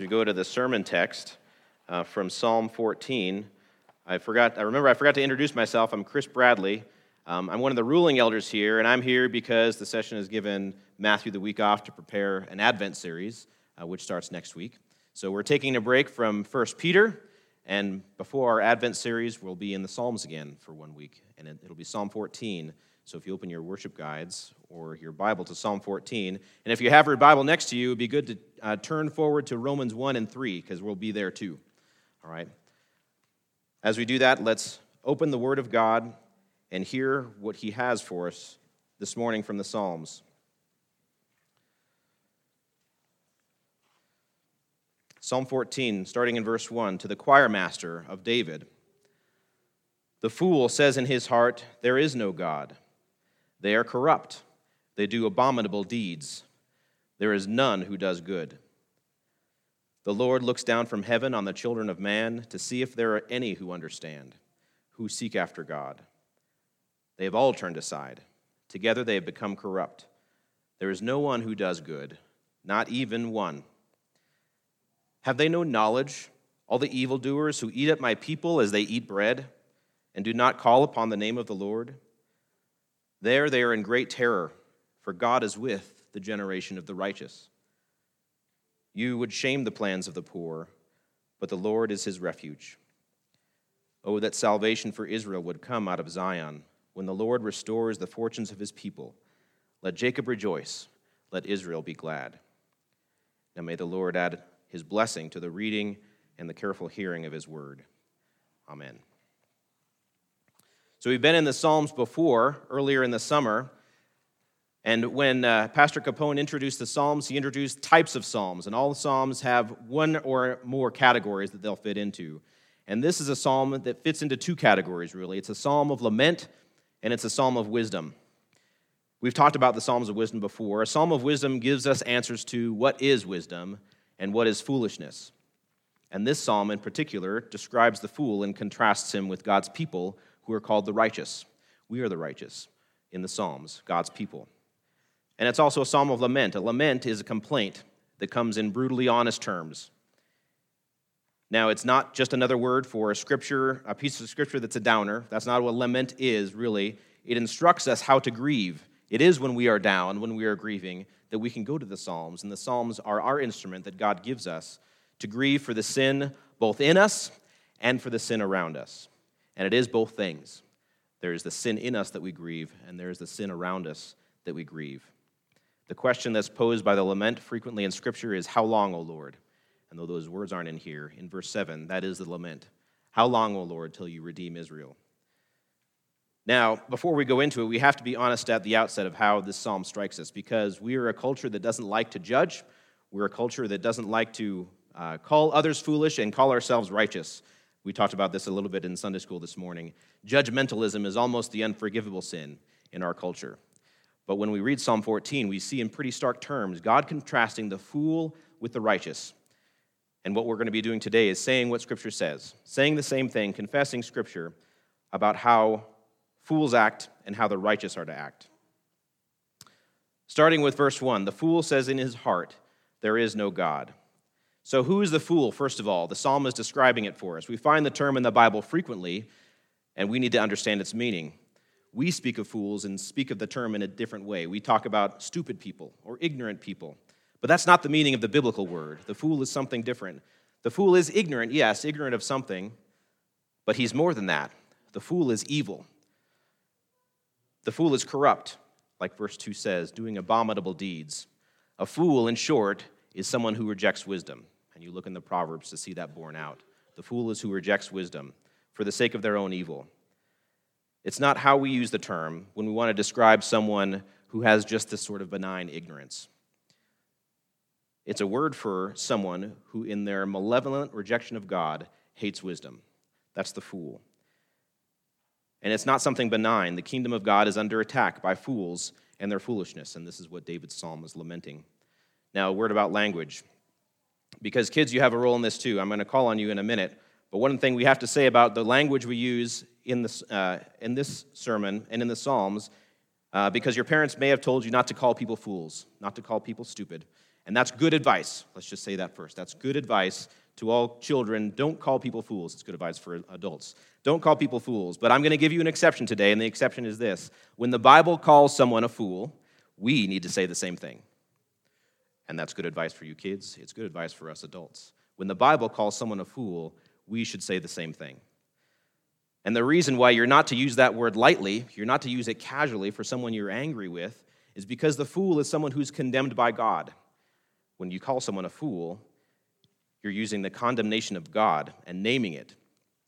So we go to the sermon text uh, from Psalm 14. I forgot, I remember I forgot to introduce myself. I'm Chris Bradley. Um, I'm one of the ruling elders here, and I'm here because the session has given Matthew the week off to prepare an Advent series, uh, which starts next week. So we're taking a break from 1 Peter, and before our Advent series, we'll be in the Psalms again for one week, and it'll be Psalm 14. So if you open your worship guides or your Bible to Psalm 14, and if you have your Bible next to you, it would be good to uh, turn forward to Romans 1 and 3, because we'll be there too. All right? As we do that, let's open the Word of God and hear what He has for us this morning from the Psalms. Psalm 14, starting in verse 1, to the choir master of David. The fool says in his heart, There is no God. They are corrupt. They do abominable deeds. There is none who does good. The Lord looks down from heaven on the children of man to see if there are any who understand, who seek after God. They have all turned aside. Together they have become corrupt. There is no one who does good, not even one. Have they no knowledge, all the evildoers who eat up my people as they eat bread, and do not call upon the name of the Lord? There they are in great terror, for God is with the generation of the righteous. You would shame the plans of the poor, but the Lord is his refuge. Oh, that salvation for Israel would come out of Zion when the Lord restores the fortunes of his people. Let Jacob rejoice, let Israel be glad. Now may the Lord add his blessing to the reading and the careful hearing of his word. Amen. So we've been in the Psalms before, earlier in the summer. And when uh, Pastor Capone introduced the Psalms, he introduced types of Psalms. And all the Psalms have one or more categories that they'll fit into. And this is a psalm that fits into two categories, really. It's a psalm of lament and it's a psalm of wisdom. We've talked about the Psalms of wisdom before. A psalm of wisdom gives us answers to what is wisdom and what is foolishness. And this psalm in particular describes the fool and contrasts him with God's people who are called the righteous. We are the righteous in the Psalms, God's people. And it's also a psalm of lament. A lament is a complaint that comes in brutally honest terms. Now, it's not just another word for a scripture, a piece of scripture that's a downer. That's not what lament is, really. It instructs us how to grieve. It is when we are down, when we are grieving, that we can go to the Psalms. And the Psalms are our instrument that God gives us to grieve for the sin both in us and for the sin around us. And it is both things. There is the sin in us that we grieve, and there is the sin around us that we grieve. The question that's posed by the lament frequently in Scripture is, How long, O Lord? And though those words aren't in here, in verse 7, that is the lament. How long, O Lord, till you redeem Israel? Now, before we go into it, we have to be honest at the outset of how this psalm strikes us because we are a culture that doesn't like to judge. We're a culture that doesn't like to uh, call others foolish and call ourselves righteous. We talked about this a little bit in Sunday school this morning. Judgmentalism is almost the unforgivable sin in our culture. But when we read Psalm 14, we see in pretty stark terms God contrasting the fool with the righteous. And what we're going to be doing today is saying what Scripture says, saying the same thing, confessing Scripture about how fools act and how the righteous are to act. Starting with verse 1 The fool says in his heart, There is no God. So, who is the fool, first of all? The psalm is describing it for us. We find the term in the Bible frequently, and we need to understand its meaning. We speak of fools and speak of the term in a different way. We talk about stupid people or ignorant people, but that's not the meaning of the biblical word. The fool is something different. The fool is ignorant, yes, ignorant of something, but he's more than that. The fool is evil. The fool is corrupt, like verse 2 says, doing abominable deeds. A fool, in short, is someone who rejects wisdom. And you look in the Proverbs to see that borne out. The fool is who rejects wisdom for the sake of their own evil. It's not how we use the term when we want to describe someone who has just this sort of benign ignorance. It's a word for someone who, in their malevolent rejection of God, hates wisdom. That's the fool. And it's not something benign. The kingdom of God is under attack by fools and their foolishness, and this is what David's psalm is lamenting. Now, a word about language. Because kids, you have a role in this too. I'm going to call on you in a minute. But one thing we have to say about the language we use in this, uh, in this sermon and in the Psalms, uh, because your parents may have told you not to call people fools, not to call people stupid. And that's good advice. Let's just say that first. That's good advice to all children. Don't call people fools. It's good advice for adults. Don't call people fools. But I'm going to give you an exception today, and the exception is this when the Bible calls someone a fool, we need to say the same thing. And that's good advice for you kids. It's good advice for us adults. When the Bible calls someone a fool, we should say the same thing. And the reason why you're not to use that word lightly, you're not to use it casually for someone you're angry with, is because the fool is someone who's condemned by God. When you call someone a fool, you're using the condemnation of God and naming it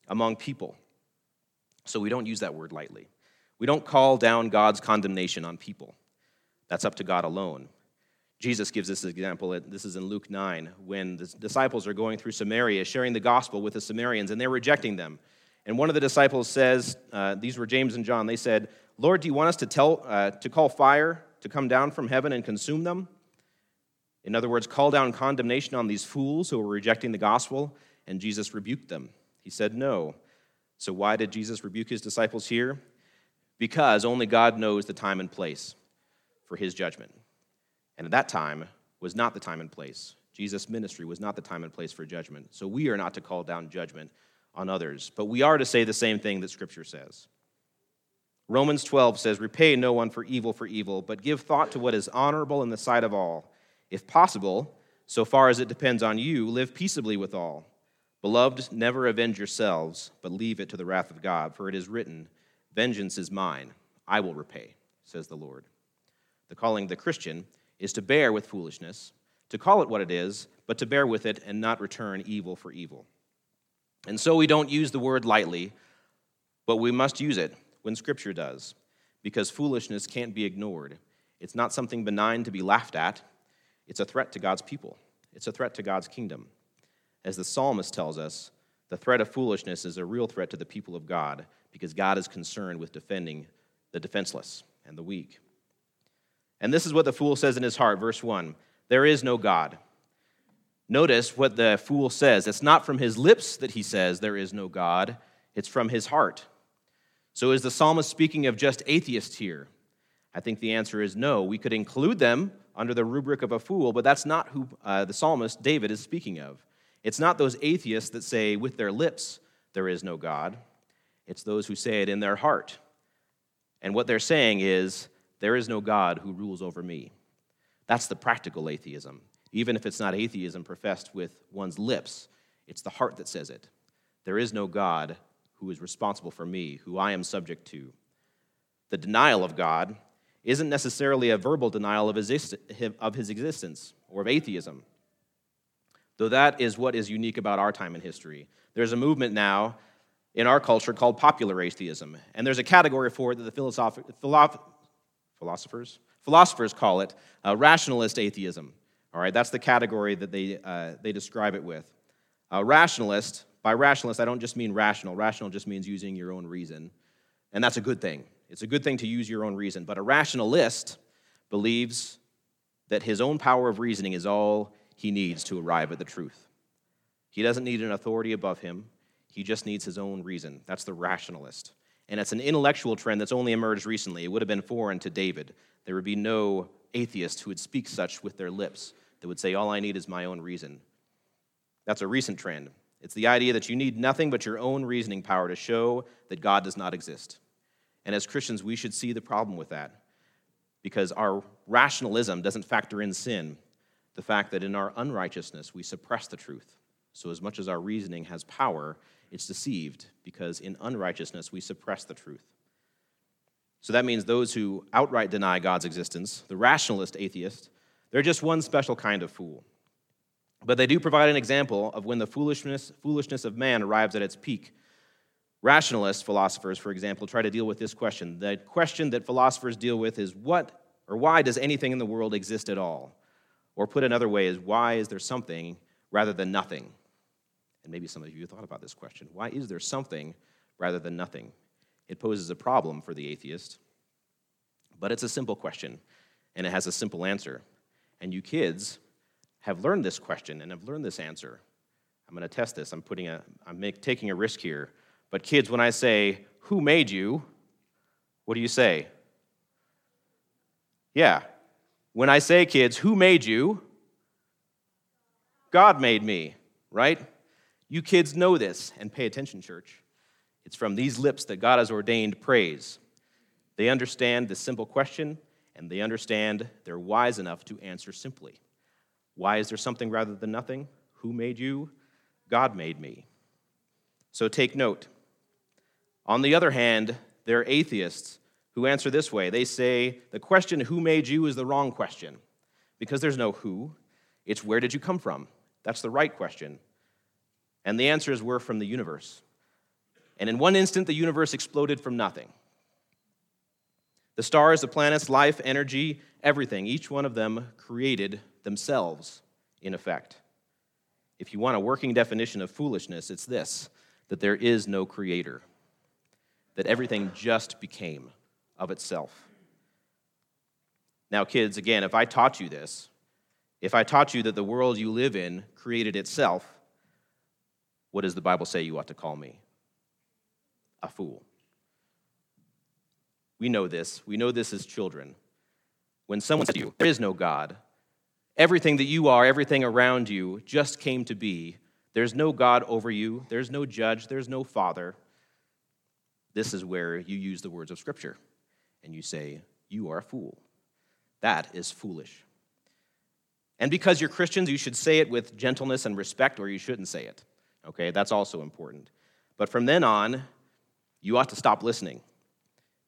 among people. So we don't use that word lightly. We don't call down God's condemnation on people. That's up to God alone. Jesus gives this example. This is in Luke 9, when the disciples are going through Samaria, sharing the gospel with the Samaritans, and they're rejecting them. And one of the disciples says, uh, These were James and John, they said, Lord, do you want us to, tell, uh, to call fire to come down from heaven and consume them? In other words, call down condemnation on these fools who were rejecting the gospel, and Jesus rebuked them. He said, No. So, why did Jesus rebuke his disciples here? Because only God knows the time and place for his judgment. And at that time was not the time and place. Jesus' ministry was not the time and place for judgment. So, we are not to call down judgment on others, but we are to say the same thing that Scripture says. Romans 12 says, Repay no one for evil for evil, but give thought to what is honorable in the sight of all. If possible, so far as it depends on you, live peaceably with all. Beloved, never avenge yourselves, but leave it to the wrath of God, for it is written, Vengeance is mine, I will repay, says the Lord. The calling of the Christian is to bear with foolishness, to call it what it is, but to bear with it and not return evil for evil. And so we don't use the word lightly, but we must use it when Scripture does, because foolishness can't be ignored. It's not something benign to be laughed at, it's a threat to God's people, it's a threat to God's kingdom. As the psalmist tells us, the threat of foolishness is a real threat to the people of God because God is concerned with defending the defenseless and the weak. And this is what the fool says in his heart, verse 1 There is no God. Notice what the fool says. It's not from his lips that he says, There is no God, it's from his heart. So is the psalmist speaking of just atheists here? I think the answer is no. We could include them under the rubric of a fool, but that's not who uh, the psalmist David is speaking of. It's not those atheists that say with their lips, there is no God. It's those who say it in their heart. And what they're saying is, there is no God who rules over me. That's the practical atheism. Even if it's not atheism professed with one's lips, it's the heart that says it. There is no God who is responsible for me, who I am subject to. The denial of God isn't necessarily a verbal denial of his, of his existence or of atheism, though that is what is unique about our time in history. There's a movement now in our culture called popular atheism, and there's a category for it that the philosoph- philosoph- philosophers philosophers call it uh, rationalist atheism. All right, that's the category that they, uh, they describe it with. A rationalist, by rationalist, I don't just mean rational. Rational just means using your own reason, and that's a good thing. It's a good thing to use your own reason, but a rationalist believes that his own power of reasoning is all he needs to arrive at the truth. He doesn't need an authority above him, he just needs his own reason. That's the rationalist. And it's an intellectual trend that's only emerged recently. It would have been foreign to David. There would be no atheist who would speak such with their lips that would say, All I need is my own reason. That's a recent trend. It's the idea that you need nothing but your own reasoning power to show that God does not exist. And as Christians, we should see the problem with that because our rationalism doesn't factor in sin, the fact that in our unrighteousness we suppress the truth. So, as much as our reasoning has power, it's deceived because in unrighteousness we suppress the truth. So that means those who outright deny God's existence, the rationalist atheist, they're just one special kind of fool. But they do provide an example of when the foolishness, foolishness of man arrives at its peak Rationalist philosophers, for example, try to deal with this question. The question that philosophers deal with is what or why does anything in the world exist at all? Or put another way, is why is there something rather than nothing? And maybe some of you thought about this question. Why is there something rather than nothing? It poses a problem for the atheist. But it's a simple question, and it has a simple answer. And you kids have learned this question and have learned this answer. I'm going to test this. I'm, putting a, I'm make, taking a risk here. But, kids, when I say, Who made you? What do you say? Yeah. When I say, kids, Who made you? God made me, right? You kids know this, and pay attention, church. It's from these lips that God has ordained praise. They understand the simple question, and they understand they're wise enough to answer simply. Why is there something rather than nothing? Who made you? God made me. So take note. On the other hand, there are atheists who answer this way. They say the question, who made you, is the wrong question because there's no who. It's where did you come from? That's the right question. And the answer is we're from the universe. And in one instant, the universe exploded from nothing. The stars, the planets, life, energy, everything, each one of them created themselves, in effect. If you want a working definition of foolishness, it's this that there is no creator, that everything just became of itself. Now, kids, again, if I taught you this, if I taught you that the world you live in created itself, what does the Bible say you ought to call me? A fool. We know this. We know this as children. When someone says to you, There is no God, everything that you are, everything around you just came to be. There's no God over you, there's no judge, there's no father. This is where you use the words of Scripture and you say, You are a fool. That is foolish. And because you're Christians, you should say it with gentleness and respect, or you shouldn't say it. Okay, that's also important. But from then on, you ought to stop listening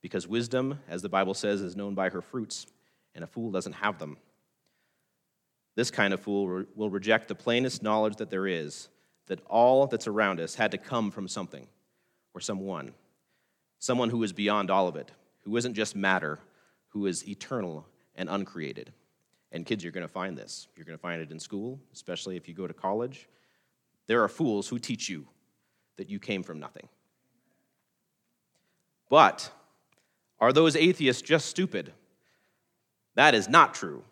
because wisdom, as the Bible says, is known by her fruits, and a fool doesn't have them. This kind of fool will reject the plainest knowledge that there is that all that's around us had to come from something or someone, someone who is beyond all of it, who isn't just matter, who is eternal and uncreated. And kids, you're going to find this. You're going to find it in school, especially if you go to college. There are fools who teach you that you came from nothing. But are those atheists just stupid? That is not true,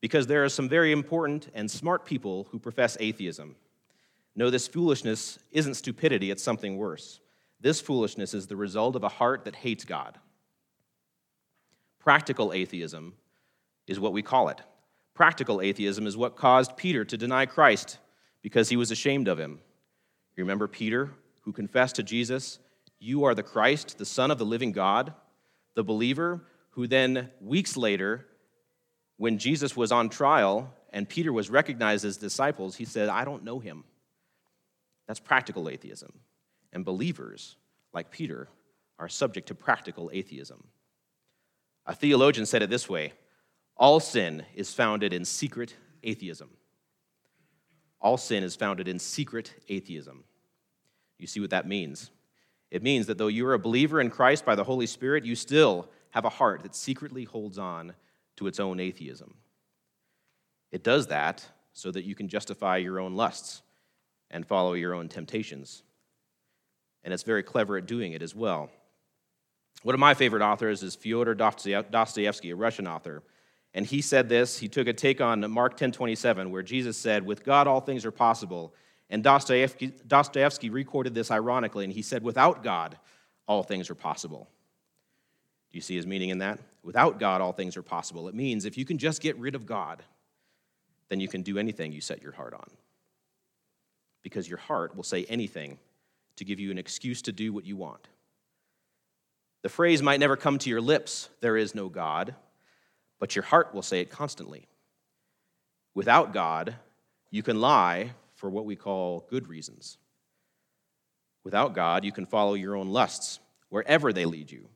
because there are some very important and smart people who profess atheism. No, this foolishness isn't stupidity, it's something worse. This foolishness is the result of a heart that hates God. Practical atheism is what we call it. Practical atheism is what caused Peter to deny Christ because he was ashamed of him. You remember Peter, who confessed to Jesus, You are the Christ, the Son of the living God? The believer who then, weeks later, when Jesus was on trial and Peter was recognized as disciples, he said, I don't know him. That's practical atheism. And believers, like Peter, are subject to practical atheism. A theologian said it this way All sin is founded in secret atheism. All sin is founded in secret atheism. You see what that means? It means that though you are a believer in Christ by the Holy Spirit, you still have a heart that secretly holds on to its own atheism. It does that so that you can justify your own lusts and follow your own temptations. And it's very clever at doing it as well. One of my favorite authors is Fyodor Dostoevsky, a Russian author. And he said this, he took a take on Mark 10:27 where Jesus said, "With God all things are possible." And Dostoevsky, Dostoevsky recorded this ironically, and he said, Without God, all things are possible. Do you see his meaning in that? Without God, all things are possible. It means if you can just get rid of God, then you can do anything you set your heart on. Because your heart will say anything to give you an excuse to do what you want. The phrase might never come to your lips, there is no God, but your heart will say it constantly. Without God, you can lie for what we call good reasons. Without God, you can follow your own lusts wherever they lead you.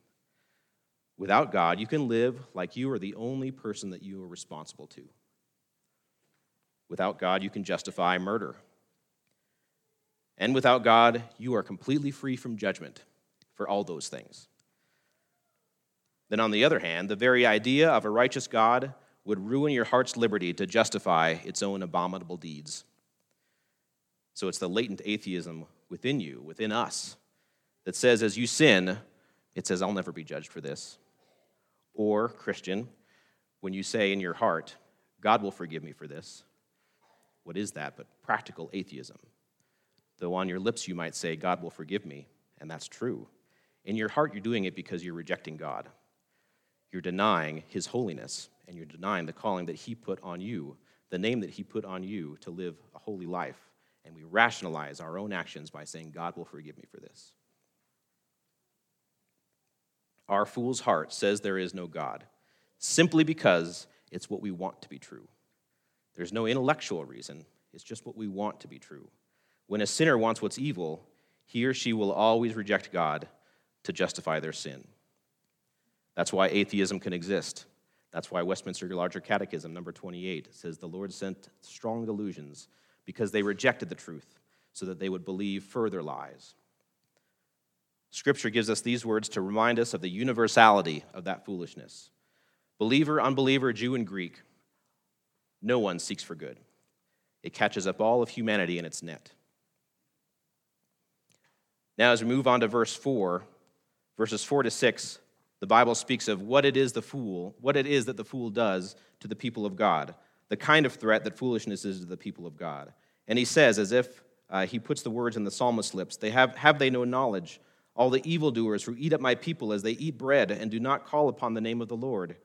Without God, you can live like you are the only person that you are responsible to. Without God, you can justify murder. And without God, you are completely free from judgment for all those things. Then, on the other hand, the very idea of a righteous God would ruin your heart's liberty to justify its own abominable deeds. So it's the latent atheism within you, within us, that says as you sin, it says, I'll never be judged for this. Or, Christian, when you say in your heart, God will forgive me for this, what is that but practical atheism? Though on your lips you might say, God will forgive me, and that's true. In your heart, you're doing it because you're rejecting God. You're denying His holiness, and you're denying the calling that He put on you the name that He put on you to live a holy life, and we rationalize our own actions by saying, God will forgive me for this. Our fool's heart says there is no God, simply because it's what we want to be true. There's no intellectual reason, it's just what we want to be true. When a sinner wants what's evil, he or she will always reject God to justify their sin. That's why atheism can exist. That's why Westminster Larger Catechism, number 28, says the Lord sent strong delusions because they rejected the truth so that they would believe further lies. Scripture gives us these words to remind us of the universality of that foolishness. Believer, unbeliever, Jew, and Greek, no one seeks for good. It catches up all of humanity in its net. Now, as we move on to verse 4, verses 4 to 6, the Bible speaks of what it is the fool, what it is that the fool does to the people of God, the kind of threat that foolishness is to the people of God. And he says, as if uh, he puts the words in the psalmist's lips, they have, have they no knowledge? All the evildoers who eat up my people as they eat bread and do not call upon the name of the Lord.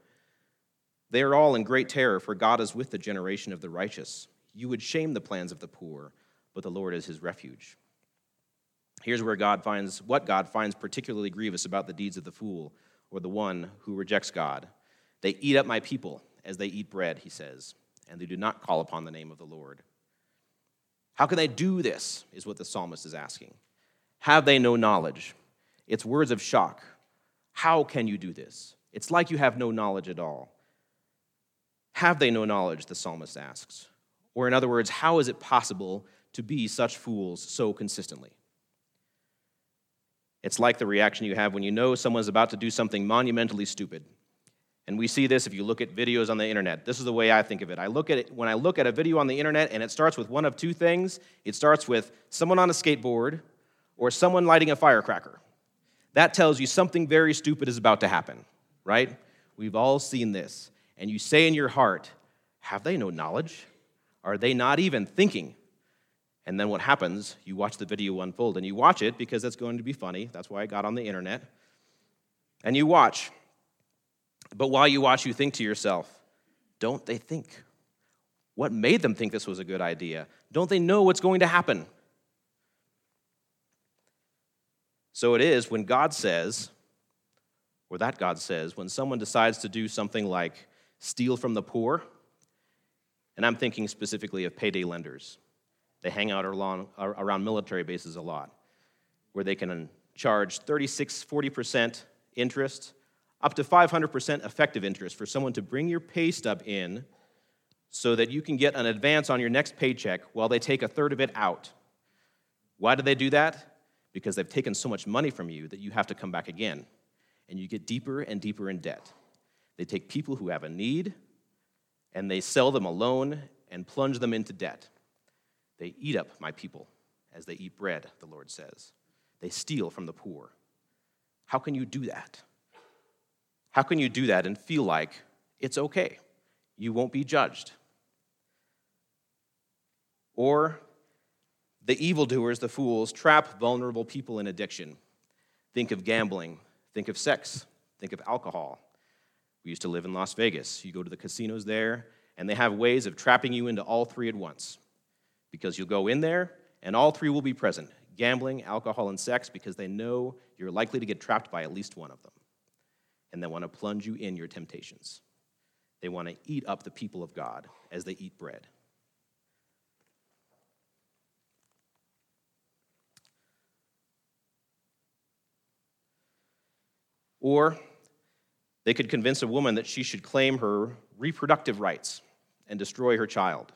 They are all in great terror, for God is with the generation of the righteous. You would shame the plans of the poor, but the Lord is his refuge. Here's where God finds what God finds particularly grievous about the deeds of the fool or the one who rejects God. They eat up my people as they eat bread, he says, and they do not call upon the name of the Lord. How can they do this? Is what the psalmist is asking. Have they no knowledge? It's words of shock. How can you do this? It's like you have no knowledge at all. Have they no knowledge? The psalmist asks. Or, in other words, how is it possible to be such fools so consistently? It's like the reaction you have when you know someone's about to do something monumentally stupid. And we see this if you look at videos on the internet. This is the way I think of it. I look at it when I look at a video on the internet and it starts with one of two things. It starts with someone on a skateboard or someone lighting a firecracker. That tells you something very stupid is about to happen, right? We've all seen this. And you say in your heart, have they no knowledge? Are they not even thinking? And then what happens, you watch the video unfold, and you watch it because that's going to be funny. That's why I got on the internet. And you watch. But while you watch, you think to yourself, don't they think? What made them think this was a good idea? Don't they know what's going to happen? So it is when God says, or that God says, when someone decides to do something like steal from the poor, and I'm thinking specifically of payday lenders they hang out around military bases a lot, where they can charge 36, 40% interest, up to 500% effective interest for someone to bring your pay stub in so that you can get an advance on your next paycheck while they take a third of it out. Why do they do that? Because they've taken so much money from you that you have to come back again. And you get deeper and deeper in debt. They take people who have a need and they sell them a loan and plunge them into debt. They eat up my people as they eat bread, the Lord says. They steal from the poor. How can you do that? How can you do that and feel like it's okay? You won't be judged. Or the evildoers, the fools, trap vulnerable people in addiction. Think of gambling, think of sex, think of alcohol. We used to live in Las Vegas. You go to the casinos there, and they have ways of trapping you into all three at once because you'll go in there and all three will be present gambling, alcohol, and sex because they know you're likely to get trapped by at least one of them. And they want to plunge you in your temptations. They want to eat up the people of God as they eat bread. Or they could convince a woman that she should claim her reproductive rights and destroy her child.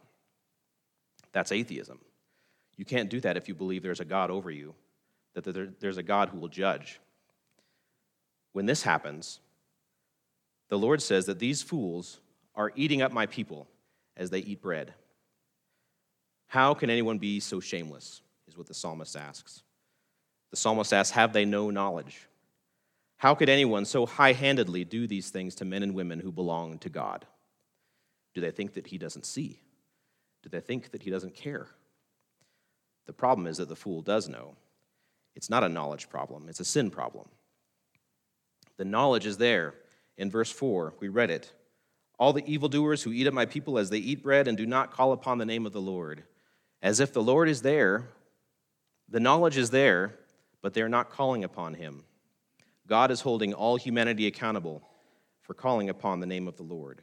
That's atheism. You can't do that if you believe there's a God over you, that there's a God who will judge. When this happens, the Lord says that these fools are eating up my people as they eat bread. How can anyone be so shameless? Is what the psalmist asks. The psalmist asks, Have they no knowledge? How could anyone so high handedly do these things to men and women who belong to God? Do they think that he doesn't see? Do they think that he doesn't care? The problem is that the fool does know. It's not a knowledge problem, it's a sin problem. The knowledge is there. In verse 4, we read it. all the evildoers who eat up my people as they eat bread and do not call upon the name of the Lord. As if the Lord is there, the knowledge is there, but they're not calling upon him. God is holding all humanity accountable for calling upon the name of the Lord.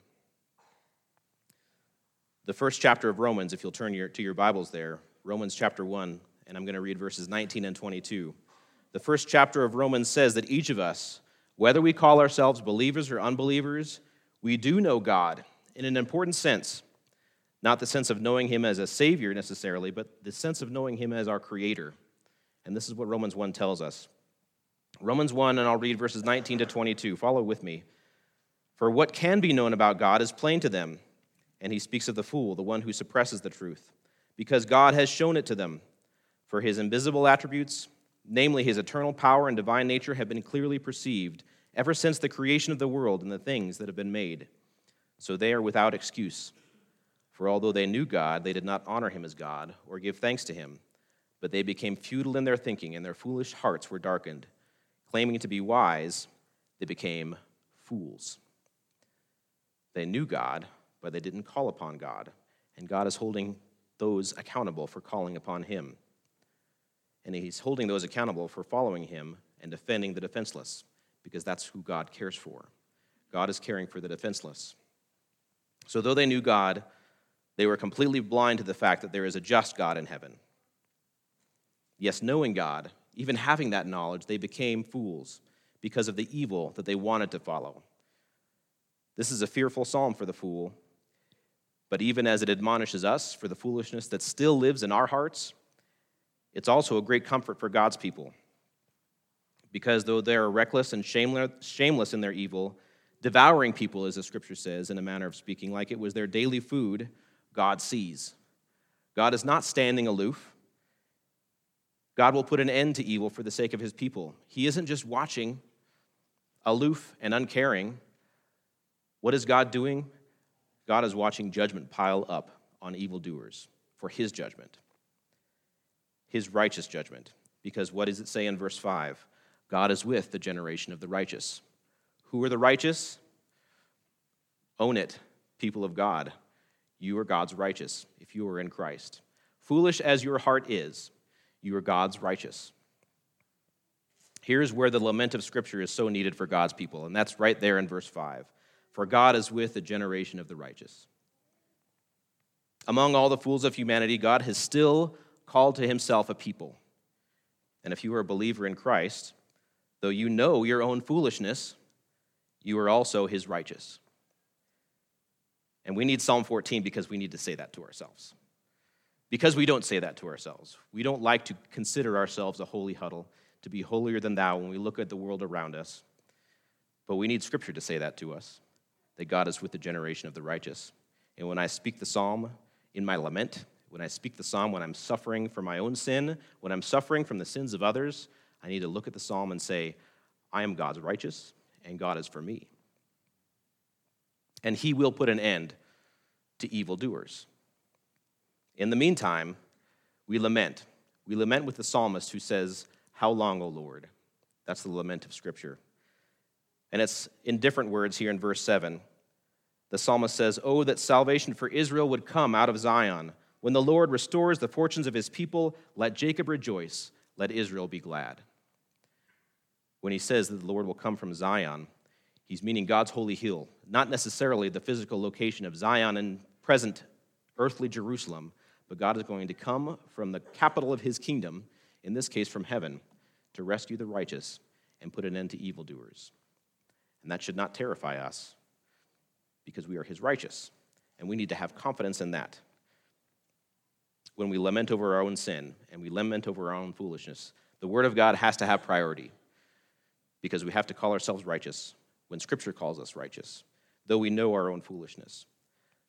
The first chapter of Romans, if you'll turn your, to your Bibles there, Romans chapter 1, and I'm going to read verses 19 and 22. The first chapter of Romans says that each of us, whether we call ourselves believers or unbelievers, we do know God in an important sense. Not the sense of knowing Him as a Savior necessarily, but the sense of knowing Him as our Creator. And this is what Romans 1 tells us. Romans 1, and I'll read verses 19 to 22. Follow with me. For what can be known about God is plain to them. And he speaks of the fool, the one who suppresses the truth, because God has shown it to them. For his invisible attributes, namely his eternal power and divine nature, have been clearly perceived ever since the creation of the world and the things that have been made. So they are without excuse. For although they knew God, they did not honor him as God or give thanks to him, but they became futile in their thinking, and their foolish hearts were darkened. Claiming to be wise, they became fools. They knew God, but they didn't call upon God, and God is holding those accountable for calling upon him. And he's holding those accountable for following him and defending the defenseless because that's who God cares for. God is caring for the defenseless. So, though they knew God, they were completely blind to the fact that there is a just God in heaven. Yes, knowing God, even having that knowledge, they became fools because of the evil that they wanted to follow. This is a fearful psalm for the fool, but even as it admonishes us for the foolishness that still lives in our hearts, it's also a great comfort for God's people because though they are reckless and shameless in their evil, devouring people, as the scripture says, in a manner of speaking, like it was their daily food, God sees. God is not standing aloof. God will put an end to evil for the sake of his people. He isn't just watching, aloof and uncaring. What is God doing? God is watching judgment pile up on evildoers for his judgment, his righteous judgment. Because what does it say in verse 5? God is with the generation of the righteous. Who are the righteous? Own it, people of God. You are God's righteous if you are in Christ. Foolish as your heart is, you are God's righteous. Here's where the lament of Scripture is so needed for God's people, and that's right there in verse 5. For God is with the generation of the righteous. Among all the fools of humanity, God has still called to himself a people. And if you are a believer in Christ, Though you know your own foolishness, you are also his righteous. And we need Psalm 14 because we need to say that to ourselves. Because we don't say that to ourselves. We don't like to consider ourselves a holy huddle, to be holier than thou when we look at the world around us. But we need Scripture to say that to us that God is with the generation of the righteous. And when I speak the psalm in my lament, when I speak the psalm when I'm suffering for my own sin, when I'm suffering from the sins of others, I need to look at the psalm and say, I am God's righteous, and God is for me. And he will put an end to evildoers. In the meantime, we lament. We lament with the psalmist who says, How long, O Lord? That's the lament of Scripture. And it's in different words here in verse 7. The psalmist says, Oh, that salvation for Israel would come out of Zion. When the Lord restores the fortunes of his people, let Jacob rejoice, let Israel be glad when he says that the Lord will come from Zion, he's meaning God's holy hill, not necessarily the physical location of Zion in present earthly Jerusalem, but God is going to come from the capital of his kingdom, in this case from heaven, to rescue the righteous and put an end to evildoers. And that should not terrify us because we are his righteous, and we need to have confidence in that. When we lament over our own sin and we lament over our own foolishness, the Word of God has to have priority because we have to call ourselves righteous when Scripture calls us righteous, though we know our own foolishness.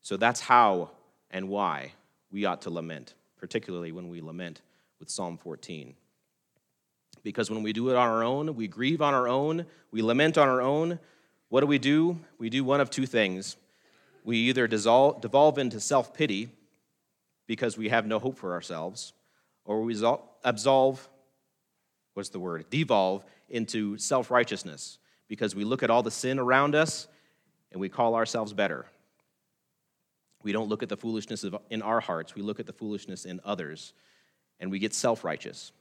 So that's how and why we ought to lament, particularly when we lament with Psalm 14. Because when we do it on our own, we grieve on our own, we lament on our own, what do we do? We do one of two things. We either dissolve, devolve into self pity because we have no hope for ourselves, or we absolve, what's the word? Devolve into self righteousness because we look at all the sin around us and we call ourselves better We don't look at the foolishness of, in our hearts, we look at the foolishness in others, and we get self righteous.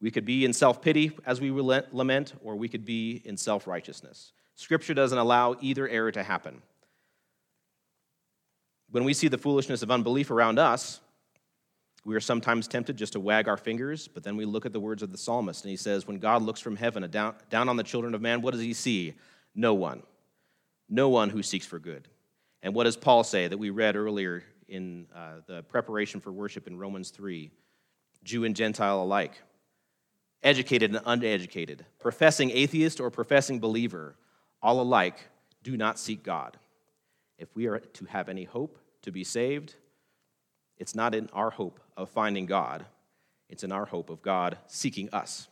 We could be in self pity as we lament, or we could be in self righteousness. Scripture doesn't allow either error to happen. When we see the foolishness of unbelief around us, we are sometimes tempted just to wag our fingers, but then we look at the words of the psalmist, and he says, When God looks from heaven down, on the children of man, what does he see? No one. No one who seeks for good. And what does Paul say that we read earlier in uh, the preparation for worship in Romans 3? Jew and Gentile alike, educated and uneducated, professing atheist or professing believer, all alike do not seek God. If we are to have any hope to be saved, it's not in our hope of finding God, it's in our hope of God seeking us.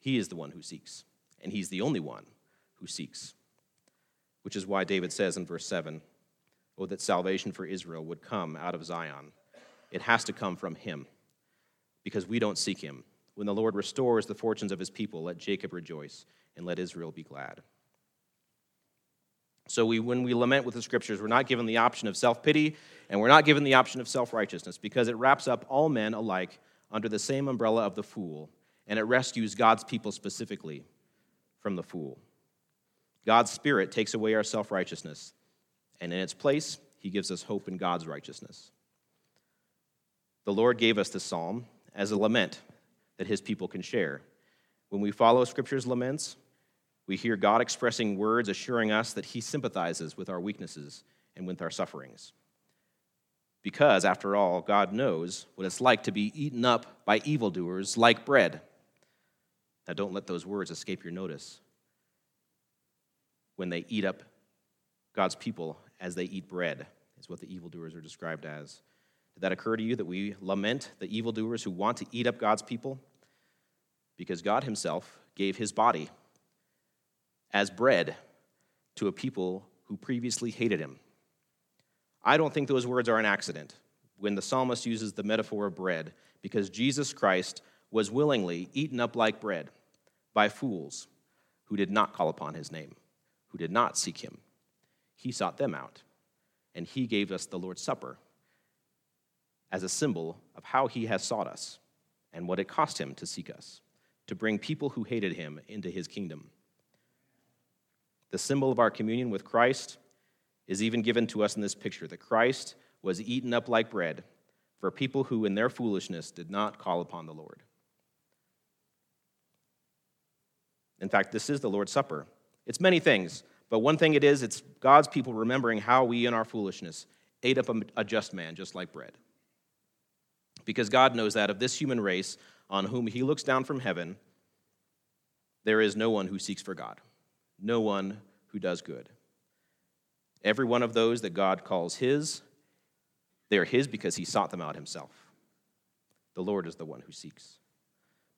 He is the one who seeks, and He's the only one who seeks. Which is why David says in verse 7 Oh, that salvation for Israel would come out of Zion. It has to come from Him because we don't seek Him. When the Lord restores the fortunes of His people, let Jacob rejoice and let Israel be glad. So we, when we lament with the scriptures, we're not given the option of self pity and we're not given the option of self righteousness because it wraps up all men alike under the same umbrella of the fool and it rescues God's people specifically from the fool. God's Spirit takes away our self righteousness, and in its place, He gives us hope in God's righteousness. The Lord gave us this psalm as a lament that His people can share. When we follow Scripture's laments, we hear God expressing words assuring us that He sympathizes with our weaknesses and with our sufferings. Because, after all, God knows what it's like to be eaten up by evildoers like bread. Now, don't let those words escape your notice. When they eat up God's people as they eat bread, is what the evildoers are described as. Did that occur to you that we lament the evildoers who want to eat up God's people? Because God Himself gave His body as bread to a people who previously hated him. I don't think those words are an accident when the psalmist uses the metaphor of bread, because Jesus Christ was willingly eaten up like bread by fools who did not call upon his name, who did not seek him. He sought them out, and he gave us the Lord's Supper as a symbol of how he has sought us and what it cost him to seek us, to bring people who hated him into his kingdom. The symbol of our communion with Christ is even given to us in this picture that Christ was eaten up like bread for people who, in their foolishness, did not call upon the Lord. In fact, this is the Lord's Supper. It's many things, but one thing it is, it's God's people remembering how we, in our foolishness, ate up a just man just like bread. Because God knows that of this human race on whom He looks down from heaven, there is no one who seeks for God no one who does good. Every one of those that God calls his, they are his because he sought them out himself. The Lord is the one who seeks.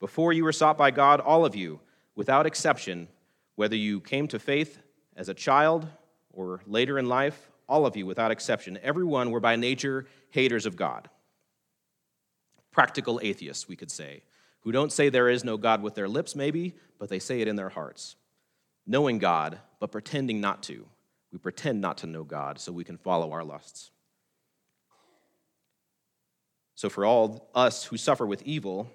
Before you were sought by God, all of you, without exception, whether you came to faith as a child or later in life, all of you, without exception, everyone were by nature haters of God. Practical atheists, we could say, who don't say there is no God with their lips, maybe, but they say it in their hearts knowing God, but pretending not to. We pretend not to know God so we can follow our lusts. So, for all us who suffer with evil,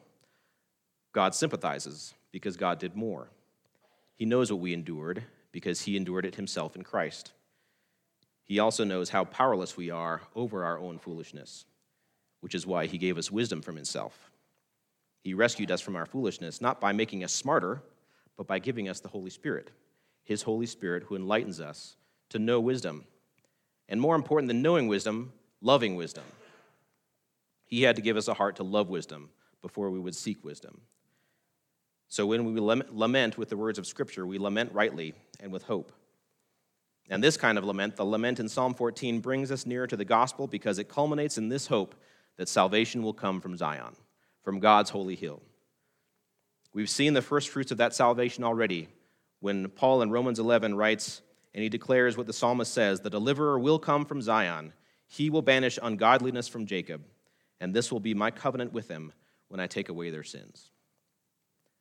God sympathizes because God did more. He knows what we endured because he endured it himself in Christ. He also knows how powerless we are over our own foolishness, which is why he gave us wisdom from himself. He rescued us from our foolishness, not by making us smarter but by giving us the Holy Spirit, His Holy Spirit who enlightens us to know wisdom. And more important than knowing wisdom, loving wisdom. He had to give us a heart to love wisdom before we would seek wisdom. So when we lament with the words of Scripture, we lament rightly and with hope. And this kind of lament, the lament in Psalm 14, brings us nearer to the gospel because it culminates in this hope that salvation will come from Zion, from God's holy hill. We've seen the first fruits of that salvation already when Paul in Romans 11 writes, and he declares what the psalmist says The deliverer will come from Zion, he will banish ungodliness from Jacob, and this will be my covenant with them when I take away their sins.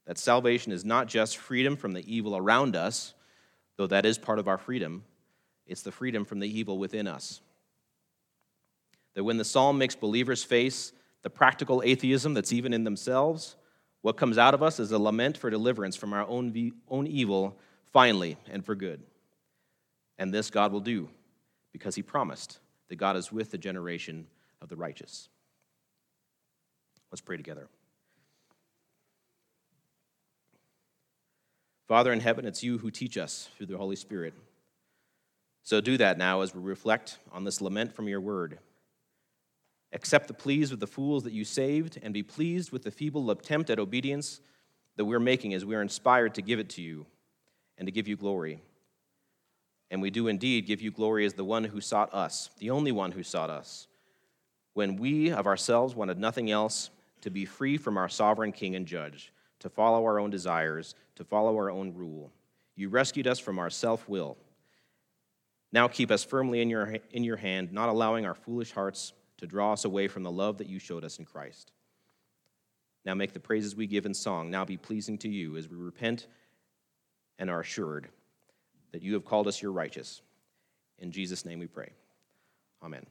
That salvation is not just freedom from the evil around us, though that is part of our freedom, it's the freedom from the evil within us. that when the psalm makes believers face the practical atheism that's even in themselves, what comes out of us is a lament for deliverance from our own, own evil, finally, and for good. And this God will do because he promised that God is with the generation of the righteous. Let's pray together. Father in heaven, it's you who teach us through the Holy Spirit. So do that now as we reflect on this lament from your word. Accept the pleas of the fools that you saved, and be pleased with the feeble attempt at obedience that we're making as we are inspired to give it to you and to give you glory. And we do indeed give you glory as the one who sought us, the only one who sought us, when we of ourselves wanted nothing else to be free from our sovereign king and judge, to follow our own desires, to follow our own rule. You rescued us from our self will. Now keep us firmly in your, in your hand, not allowing our foolish hearts to draw us away from the love that you showed us in Christ. Now make the praises we give in song now be pleasing to you as we repent and are assured that you have called us your righteous. In Jesus' name we pray. Amen.